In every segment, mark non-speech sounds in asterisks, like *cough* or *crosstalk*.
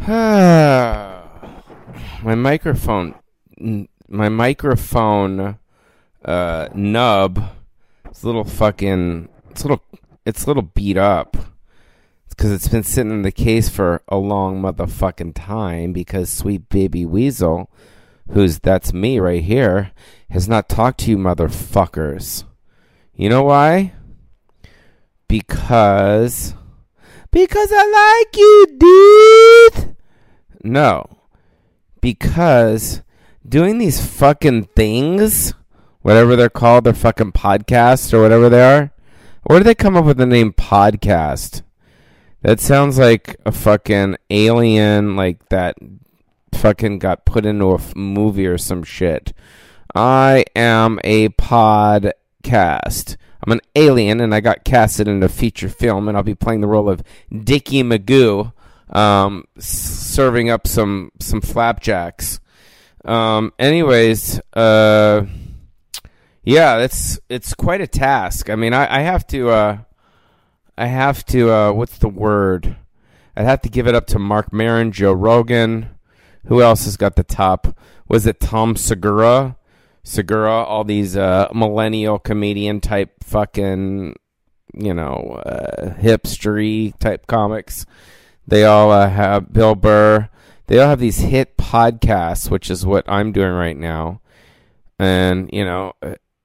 *sighs* my microphone, my microphone uh, nub. It's a little fucking. It's a little. It's a little beat up. It's because it's been sitting in the case for a long motherfucking time. Because sweet baby weasel, who's that's me right here, has not talked to you motherfuckers. You know why? Because. Because I like you, dude. No. Because doing these fucking things, whatever they're called, their fucking podcasts or whatever they are. Where did they come up with the name podcast? That sounds like a fucking alien, like that fucking got put into a f- movie or some shit. I am a podcast. I'm an alien, and I got casted in a feature film, and I'll be playing the role of Dickie Magoo, um, serving up some some flapjacks. Um, anyways, uh, yeah, it's it's quite a task. I mean, I, I have to, uh, I have to, uh, what's the word? I'd have to give it up to Mark Maron, Joe Rogan. Who else has got the top? Was it Tom Segura? Segura, all these uh, millennial comedian type fucking, you know, uh, hipstery type comics. They all uh, have Bill Burr. They all have these hit podcasts, which is what I'm doing right now. And, you know,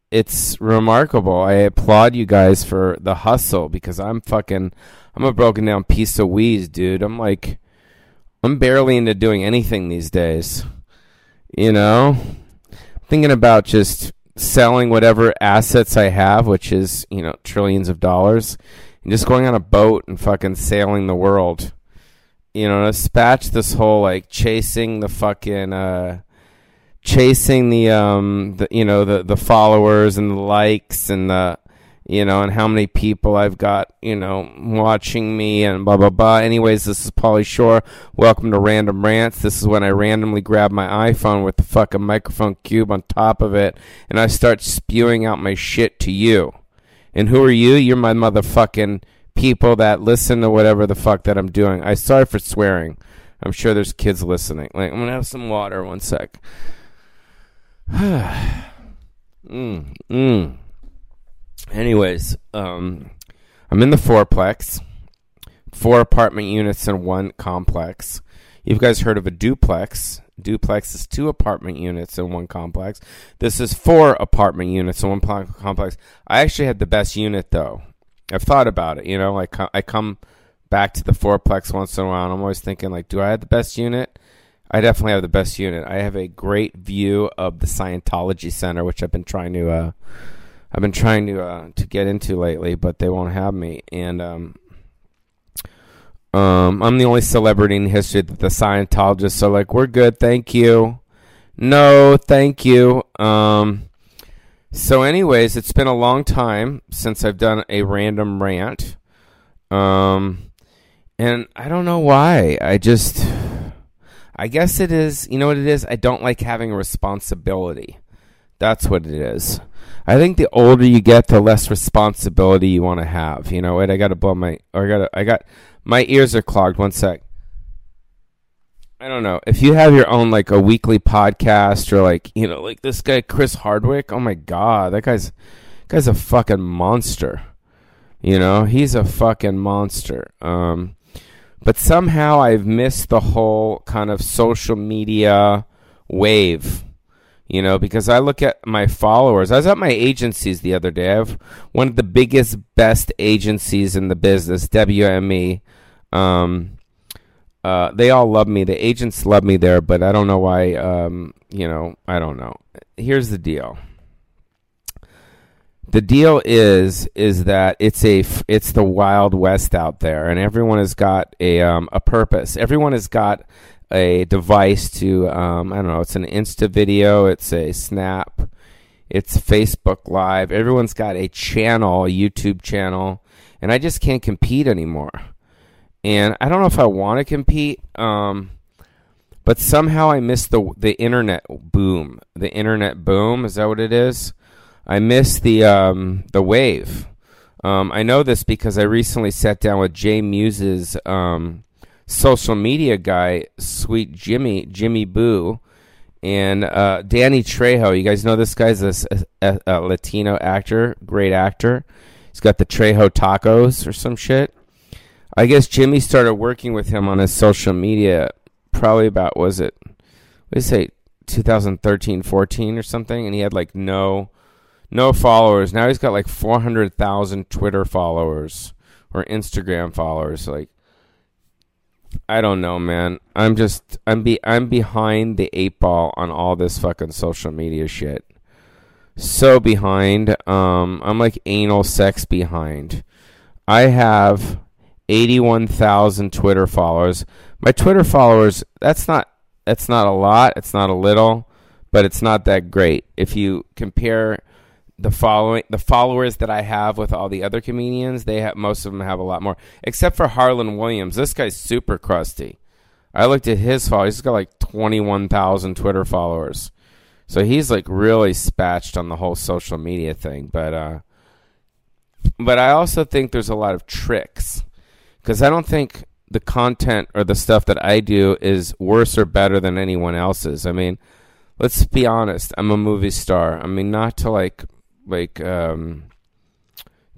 it's remarkable. I applaud you guys for the hustle because I'm fucking, I'm a broken down piece of wheeze, dude. I'm like, I'm barely into doing anything these days. You know? thinking about just selling whatever assets I have, which is, you know, trillions of dollars, and just going on a boat and fucking sailing the world. You know, dispatch this whole like chasing the fucking uh chasing the um the you know the the followers and the likes and the you know, and how many people I've got, you know, watching me and blah, blah, blah. Anyways, this is Pauly Shore. Welcome to Random Rants. This is when I randomly grab my iPhone with the fucking microphone cube on top of it and I start spewing out my shit to you. And who are you? You're my motherfucking people that listen to whatever the fuck that I'm doing. I sorry for swearing. I'm sure there's kids listening. Like, I'm gonna have some water. One sec. *sighs* mm, mm. Anyways, um, I'm in the fourplex, four apartment units in one complex. You guys heard of a duplex? Duplex is two apartment units in one complex. This is four apartment units in one complex. I actually had the best unit though. I've thought about it. You know, like I come back to the fourplex once in a while, and I'm always thinking, like, do I have the best unit? I definitely have the best unit. I have a great view of the Scientology Center, which I've been trying to uh, I've been trying to uh, to get into lately, but they won't have me. And um, um, I'm the only celebrity in history that the Scientologists are like, "We're good, thank you." No, thank you. Um, so, anyways, it's been a long time since I've done a random rant. Um, and I don't know why. I just, I guess it is. You know what it is? I don't like having responsibility. That's what it is. I think the older you get, the less responsibility you want to have. You know, wait, I got to blow my, or I got, I got, my ears are clogged. One sec. I don't know if you have your own like a weekly podcast or like you know like this guy Chris Hardwick. Oh my god, that guy's guy's a fucking monster. You know, he's a fucking monster. Um, but somehow I've missed the whole kind of social media wave you know, because I look at my followers. I was at my agencies the other day. I have one of the biggest, best agencies in the business, WME. Um, uh, they all love me. The agents love me there, but I don't know why. Um, you know, I don't know. Here's the deal. The deal is is that it's a it's the wild west out there, and everyone has got a um, a purpose. Everyone has got a device to um, I don't know. It's an Insta video. It's a Snap. It's Facebook Live. Everyone's got a channel, a YouTube channel, and I just can't compete anymore. And I don't know if I want to compete, um, but somehow I miss the the internet boom. The internet boom is that what it is? I miss the um, the wave. Um, I know this because I recently sat down with Jay Muse's um, social media guy, Sweet Jimmy, Jimmy Boo, and uh, Danny Trejo. You guys know this guy's a, a, a, Latino actor, great actor. He's got the Trejo tacos or some shit. I guess Jimmy started working with him on his social media probably about was it did say 2013 14 or something and he had like no no followers now he's got like 400,000 Twitter followers or Instagram followers like I don't know, man. I'm just I'm be I'm behind the eight ball on all this fucking social media shit. So behind. Um, I'm like anal sex behind. I have 81,000 Twitter followers. My Twitter followers, that's not that's not a lot, it's not a little, but it's not that great. If you compare the following the followers that I have with all the other comedians, they have most of them have a lot more. Except for Harland Williams. This guy's super crusty. I looked at his followers. He's got like 21,000 Twitter followers. So he's like really spatched on the whole social media thing, but uh but I also think there's a lot of tricks cuz I don't think the content or the stuff that I do is worse or better than anyone else's. I mean, let's be honest. I'm a movie star. I mean, not to like like um,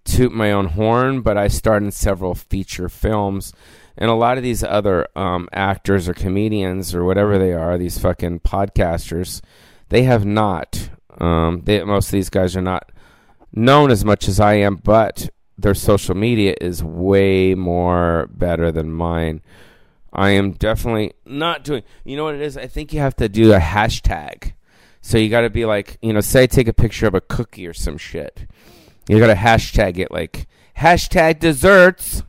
toot my own horn, but I starred in several feature films. And a lot of these other um, actors or comedians or whatever they are, these fucking podcasters, they have not. Um, they, most of these guys are not known as much as I am, but their social media is way more better than mine. I am definitely not doing. You know what it is? I think you have to do a hashtag. So you got to be like, you know, say take a picture of a cookie or some shit. You got to hashtag it like hashtag desserts.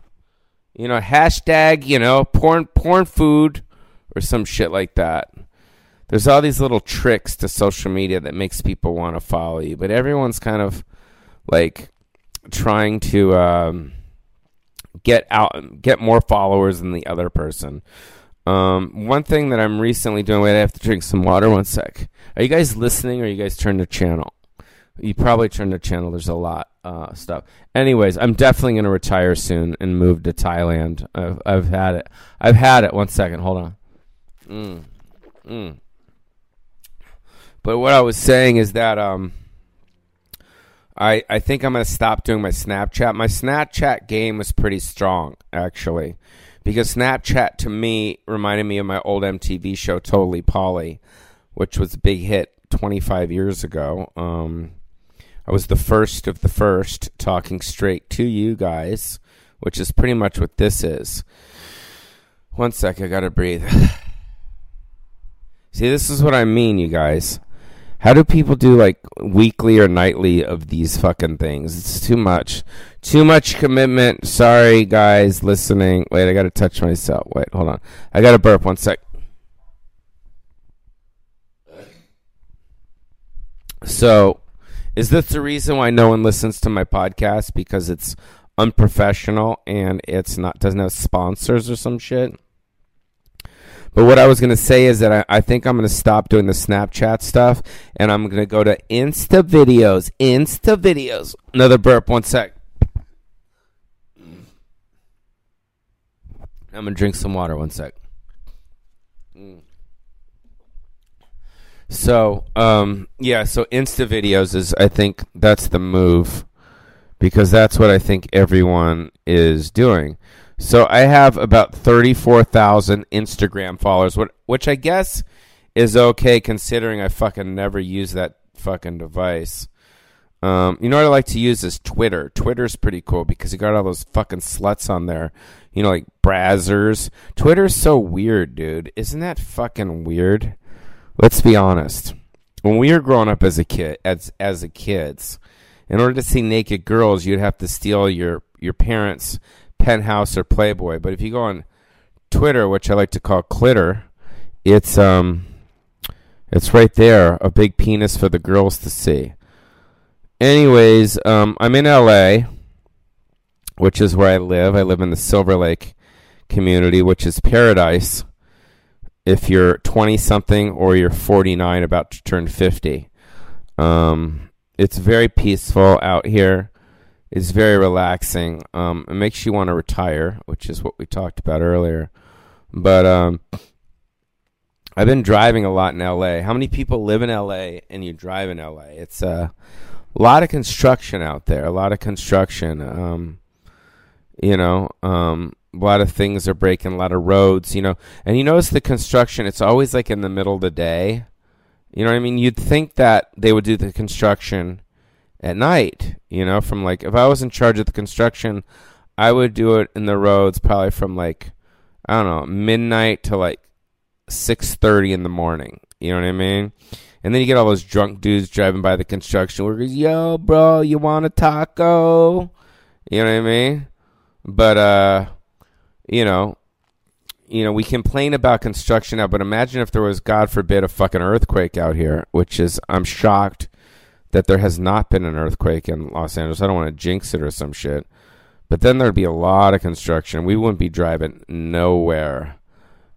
You know, hashtag, you know, porn porn food or some shit like that. There's all these little tricks to social media that makes people want to follow you, but everyone's kind of like trying to um, get out, get more followers than the other person. Um, one thing that I'm recently doing, wait, I have to drink some water. One sec. Are you guys listening, or you guys turn the channel? You probably turn the channel. There's a lot uh, stuff. Anyways, I'm definitely to retire soon and move to Thailand. I've, I've had it. I've had it. One second. Hold on. Mm. Mm. But what I was saying is that um, I I think I'm going to stop doing my Snapchat. My Snapchat game was pretty strong, actually because Snapchat to me reminded me of my old MTV show Totally Pauly, which was a big hit 25 years ago. Um, I was the first of the first talking straight to you guys, which is pretty much what this is. One sec, I gotta breathe. *sighs* See, this is what I mean, you guys. How do people do like weekly or nightly of these fucking things? It's too much. Too much commitment. Sorry, guys, listening. Wait, I gotta touch myself. Wait, hold on. I gotta burp one sec. So, is this the reason why no one listens to my podcast? Because it's unprofessional and it's not doesn't have sponsors or some shit? But what I was going to say is that I, I think I'm going to stop doing the Snapchat stuff and I'm going to go to Insta videos. Insta videos. Another burp. One sec. I'm going to drink some water. One sec. So, um, yeah, so Insta videos is, I think that's the move because that's what I think everyone is doing. So I have about 34,000 Instagram followers, which I guess is okay considering I fucking never use that fucking device. Um, you know what I like to use is Twitter. Twitter's pretty cool because you got all those fucking sluts on there. You know, like Brazzers. Twitter's so weird, dude. Isn't that fucking weird? Let's be honest. When we were growing up as a kid, as as a kids, in order to see naked girls, you'd have to steal your your parents' Penthouse or Playboy. But if you go on Twitter, which I like to call Clitter, it's um, it's right there, a big penis for the girls to see. Anyways, um, I'm in LA, which is where I live. I live in the Silver Lake community, which is paradise if you're 20 something or you're 49 about to turn 50. Um, it's very peaceful out here is very relaxing. Um, it makes you want to retire, which is what we talked about earlier. But um, I've been driving a lot in LA. How many people live in LA and you drive in LA? It's a lot of construction out there. A lot of construction. Um, you know, um, a lot of things are breaking. A lot of roads. You know, and you notice the construction. It's always like in the middle of the day. You know what I mean? You'd think that they would do the construction at night. You know, from like if I was in charge of the construction, I would do it in the roads probably from like I don't know midnight to like six thirty in the morning. You know what I mean? And then you get all those drunk dudes driving by the construction workers. Yo, bro, you want a taco? You know what I mean? But uh, you know, you know, we complain about construction now, but imagine if there was, God forbid, a fucking earthquake out here, which is, I'm shocked that there has not been an earthquake in Los Angeles. I don't want to jinx it or some shit. But then there'd be a lot of construction. We wouldn't be driving nowhere.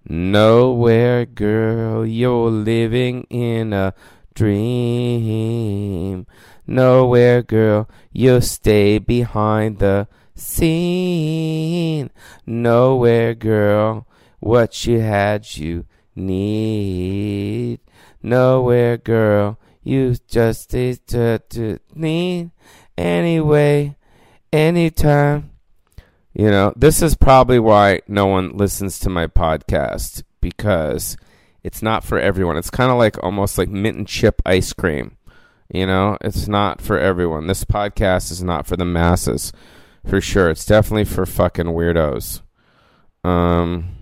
Nowhere, girl. You're living in a dream. Nowhere, girl. You'll stay behind the scene. Nowhere, girl. What you had, you need. Nowhere, girl. You just need to need anyway, anytime. You know, this is probably why no one listens to my podcast because it's not for everyone. It's kind of like almost like mint and chip ice cream. You know, it's not for everyone. This podcast is not for the masses, for sure. It's definitely for fucking weirdos. Um,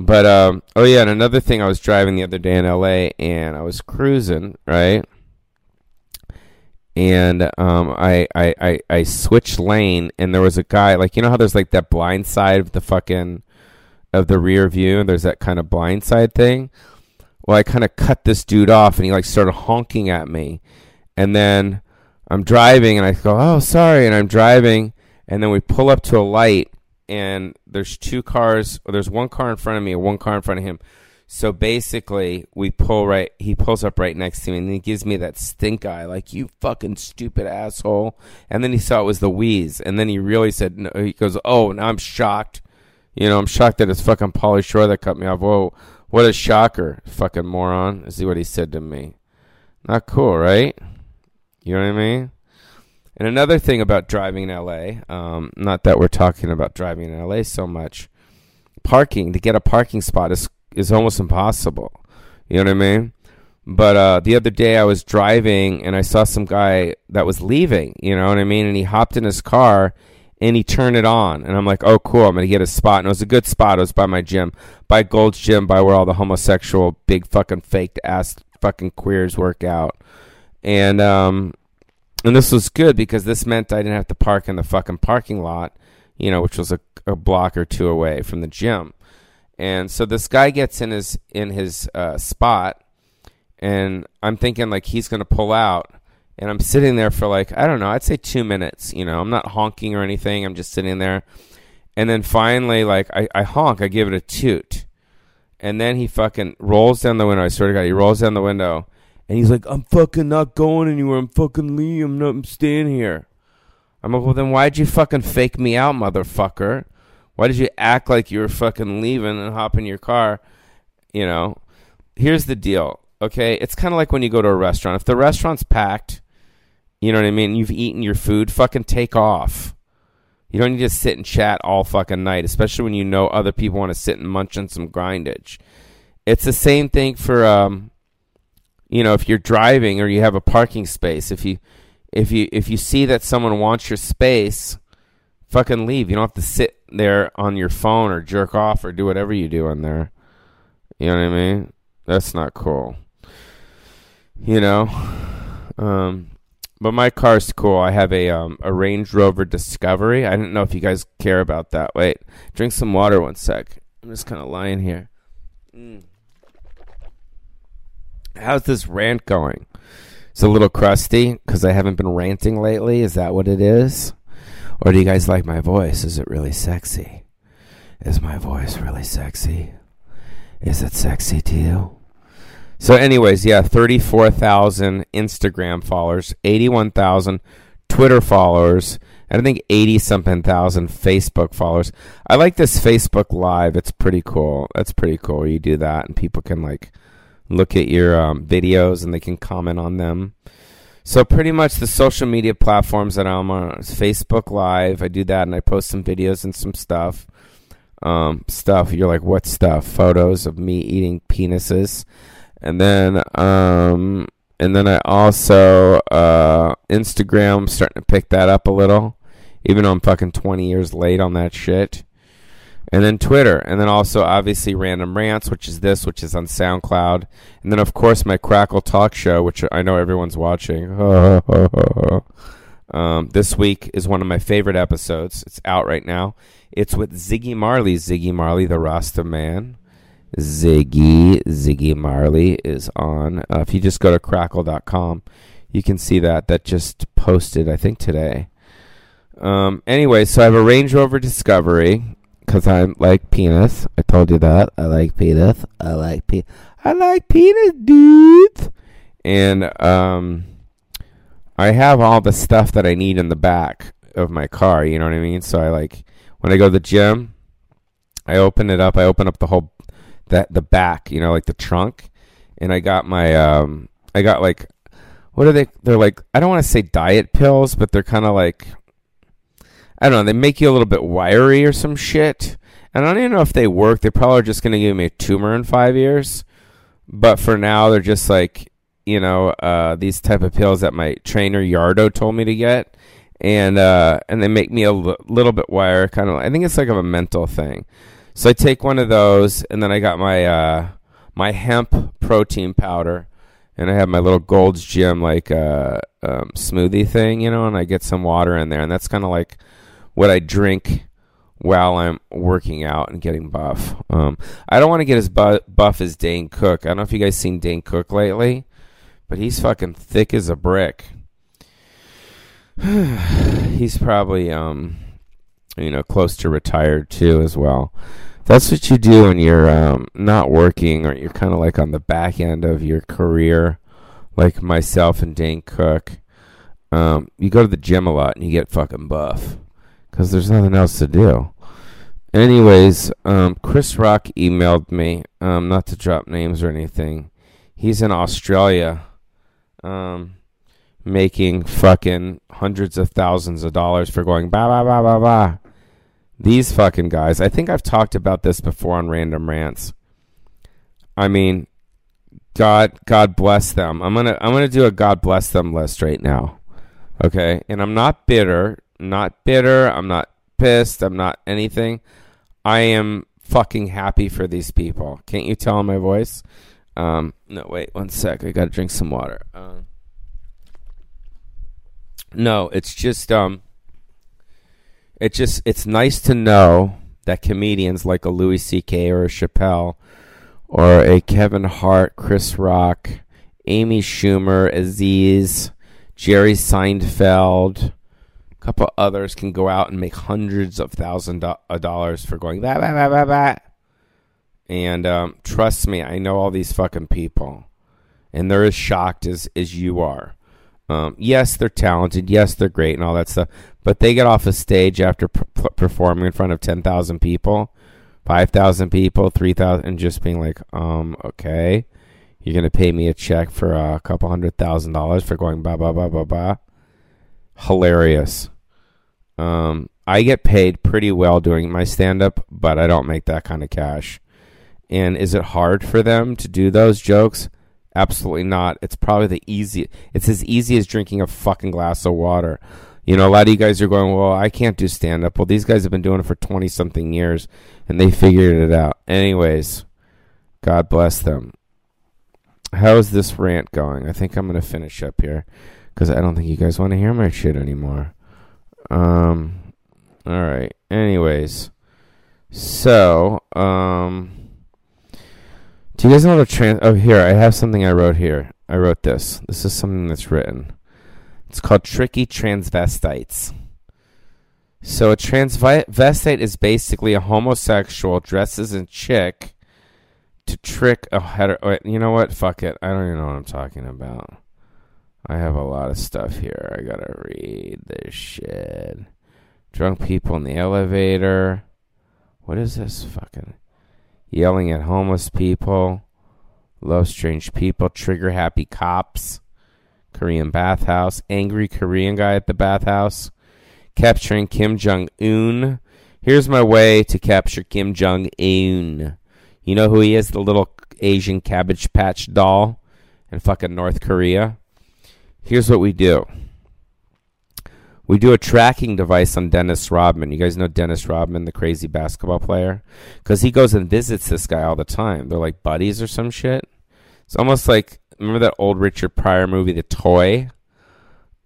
but um, oh yeah, and another thing, I was driving the other day in L.A. and I was cruising right, and um, I, I I I switched lane, and there was a guy like you know how there's like that blind side of the fucking of the rear view, and there's that kind of blind side thing. Well, I kind of cut this dude off, and he like started honking at me, and then I'm driving, and I go, "Oh, sorry," and I'm driving, and then we pull up to a light and there's two cars, or there's one car in front of me and one car in front of him. So basically, we pull right. He pulls up right next to me, and he gives me that stink eye, like "you fucking stupid asshole." And then he saw it was the wheeze, and then he really said, no, "He goes, oh, now I'm shocked. You know, I'm shocked that it's fucking Pauly Shore that cut me off. Whoa, what a shocker, fucking moron!" See what he said to me. Not cool, right? You know what I mean? And another thing about driving in LA, um, not that we're talking about driving in LA so much, parking to get a parking spot is is almost impossible. You know what I mean? But uh, the other day I was driving and I saw some guy that was leaving. You know what I mean? And he hopped in his car and he turned it on. And I'm like, oh, cool. I'm going to get a spot. And it was a good spot. It was by my gym, by Gold's Gym, by where all the homosexual, big fucking faked ass fucking queers work out. And um, and this was good because this meant I didn't have to park in the fucking parking lot, you know, which was a, a block or two away from the gym. And so this guy gets in his in his uh, spot, and I'm thinking like he's gonna pull out, and I'm sitting there for like I don't know, I'd say two minutes. You know, I'm not honking or anything. I'm just sitting there, and then finally, like I, I honk, I give it a toot, and then he fucking rolls down the window. I swear to God, he rolls down the window and he's like, I'm fucking not going anywhere. I'm fucking leaving. I'm not I'm staying here. I'm like, well, then why'd you fucking fake me out, motherfucker? Why did you act like you were fucking leaving and hop in your car? You know, here's the deal, okay? It's kind of like when you go to a restaurant. If the restaurant's packed, you know what I mean? You've eaten your food, fucking take off. You don't need to sit and chat all fucking night, especially when you know other people want to sit and munch on some grindage. It's the same thing for um, you know, if you're driving or you have a parking space, if you if you if you see that someone wants your space, fucking leave. You don't have to sit there on your phone or jerk off or do whatever you do in there. You know what I mean? That's not cool. You know, um, but my car's cool. I have a um, a Range Rover Discovery. I didn't know if you guys care about that. Wait, drink some water one sec. I'm just kind of lying here. Mm. How's this rant going? It's a little crusty because I haven't been ranting lately. Is that what it is? Or do you guys like my voice? Is it really sexy? Is my voice really sexy? Is it sexy to you? So, anyways, yeah, 34,000 Instagram followers, 81,000 Twitter followers, and I think 80 something thousand Facebook followers. I like this Facebook Live. It's pretty cool. That's pretty cool. You do that, and people can like look at your um, videos and they can comment on them. So pretty much the social media platforms that I'm on Facebook Live. I do that and I post some videos and some stuff. Um, stuff. You're like, what stuff? Photos of me eating penises, and then um, and then I also uh, Instagram starting to pick that up a little, even though I'm fucking 20 years late on that shit. And then Twitter, and then also obviously Random Rants, which is this, which is on SoundCloud, and then of course my Crackle Talk Show, which I know everyone's watching. *laughs* um, this week is one of my favorite episodes. It's out right now. It's with Ziggy Marley. Ziggy Marley, the Rasta man. Ziggy, Ziggy Marley is on. Uh, if you just go to crackle.com, you can see that. That just posted, I think, today. Um, anyway, so I have a Range Rover Discovery because I like penis. I told you that. I like penis. I like pe. I like penis, dudes. And um, I have all the stuff that I need in the back of my car. You know what I mean? So I like when I go to the gym, I open it up. I open up the whole that the back, you know, like the trunk, and I got my um, I got like what are they? They're like I don't want to say diet pills, but they're kind of like I don't know. They make you a little bit wiry or some shit. And I don't even know if they work. They're probably just going to give me a tumor in five years. But for now, they're just like you know uh, these type of pills that my trainer Yardo told me to get and uh, and they make me a l- little bit wire kind of. I think it's like of a mental thing. So I take one of those, and then I got my uh, my hemp protein powder, and I have my little Gold's Gym like uh, um, smoothie thing, you know, and I get some water in there, and that's kind of like what I drink while I'm working out and getting buff. Um, I don't want to get as bu- buff as Dane Cook. I don't know if you guys seen Dane Cook lately, but he's fucking thick as a brick. *sighs* he's probably um you know close to retired too as well that's what you do when you're um, not working or you're kind of like on the back end of your career like myself and dane cook um, you go to the gym a lot and you get fucking buff because there's nothing else to do anyways um, chris rock emailed me um, not to drop names or anything he's in australia um, making fucking hundreds of thousands of dollars for going ba ba ba ba ba. These fucking guys. I think I've talked about this before on random rants. I mean, God God bless them. I'm gonna I'm gonna do a God bless them list right now. Okay? And I'm not bitter. Not bitter. I'm not pissed. I'm not anything. I am fucking happy for these people. Can't you tell in my voice? Um, no, wait one sec. I gotta drink some water. Uh, no, it's just um it's just it's nice to know that comedians like a Louis C.K. or a Chappelle or a Kevin Hart, Chris Rock, Amy Schumer, Aziz, Jerry Seinfeld, a couple others can go out and make hundreds of thousands of uh, dollars for going bah, bah, bah, bah, bah. And um, trust me, I know all these fucking people, and they're as shocked as as you are. Um, yes, they're talented. Yes, they're great and all that stuff. But they get off a stage after performing in front of 10,000 people, 5,000 people, 3,000, and just being like, um, okay, you're going to pay me a check for a couple hundred thousand dollars for going ba ba ba ba ba. Hilarious. Um, I get paid pretty well doing my stand up, but I don't make that kind of cash. And is it hard for them to do those jokes? Absolutely not. It's probably the easy. It's as easy as drinking a fucking glass of water. You know, a lot of you guys are going, well, I can't do stand up. Well, these guys have been doing it for 20 something years and they figured it out. Anyways, God bless them. How is this rant going? I think I'm going to finish up here because I don't think you guys want to hear my shit anymore. Um, all right. Anyways, so, um, do you guys know a trans? Oh, here I have something I wrote here. I wrote this. This is something that's written. It's called tricky transvestites. So a transvestite is basically a homosexual dresses in chick to trick a hetero. You know what? Fuck it. I don't even know what I'm talking about. I have a lot of stuff here. I gotta read this shit. Drunk people in the elevator. What is this fucking yelling at homeless people? Love strange people. Trigger happy cops. Korean bathhouse. Angry Korean guy at the bathhouse. Capturing Kim Jong Un. Here's my way to capture Kim Jong Un. You know who he is? The little Asian cabbage patch doll in fucking North Korea. Here's what we do. We do a tracking device on Dennis Rodman. You guys know Dennis Rodman, the crazy basketball player? Because he goes and visits this guy all the time. They're like buddies or some shit. It's almost like, remember that old Richard Pryor movie, The Toy?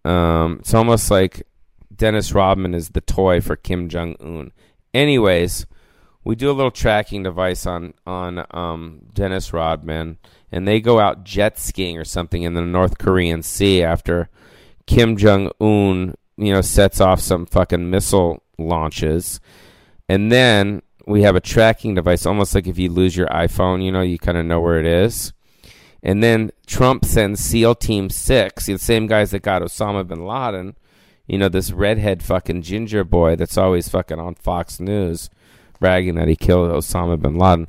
Um, it's almost like Dennis Rodman is the toy for Kim Jong Un. Anyways, we do a little tracking device on on um, Dennis Rodman, and they go out jet skiing or something in the North Korean Sea after Kim Jong Un you know, sets off some fucking missile launches. And then we have a tracking device, almost like if you lose your iPhone, you know, you kind of know where it is. And then Trump sends SEAL Team 6, the same guys that got Osama bin Laden, you know, this redhead fucking ginger boy that's always fucking on Fox News bragging that he killed Osama bin Laden.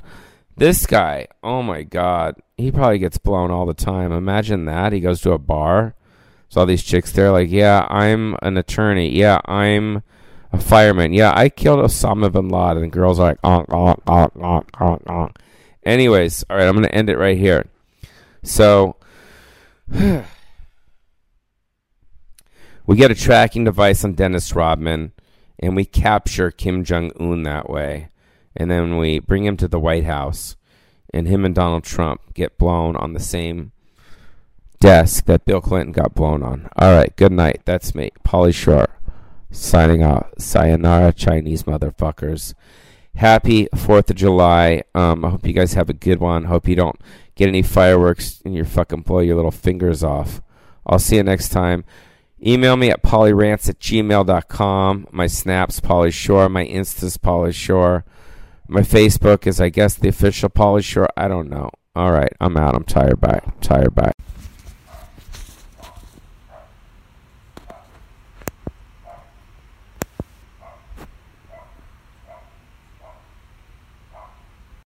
This guy, oh my God, he probably gets blown all the time. Imagine that. He goes to a bar all these chicks there like, yeah, I'm an attorney. Yeah, I'm a fireman. Yeah, I killed Osama bin Laden. And girls are like, onk, onk, onk, onk, onk, onk. Anyways, all right, I'm going to end it right here. So *sighs* we get a tracking device on Dennis Rodman, and we capture Kim Jong Un that way. And then we bring him to the White House, and him and Donald Trump get blown on the same desk that Bill Clinton got blown on. All right, good night. That's me, Pauly Shore, signing off. Sayonara, Chinese motherfuckers. Happy Fourth of July. Um, I hope you guys have a good one. Hope you don't get any fireworks and you fucking blow your little fingers off. I'll see you next time. Email me at polyrants at gmail.com. My snaps, Pauly Shore. My Insta's Pauly Shore. My Facebook is, I guess, the official Pauly Shore. I don't know. All right, I'm out. I'm tired. Bye. I'm tired. Bye.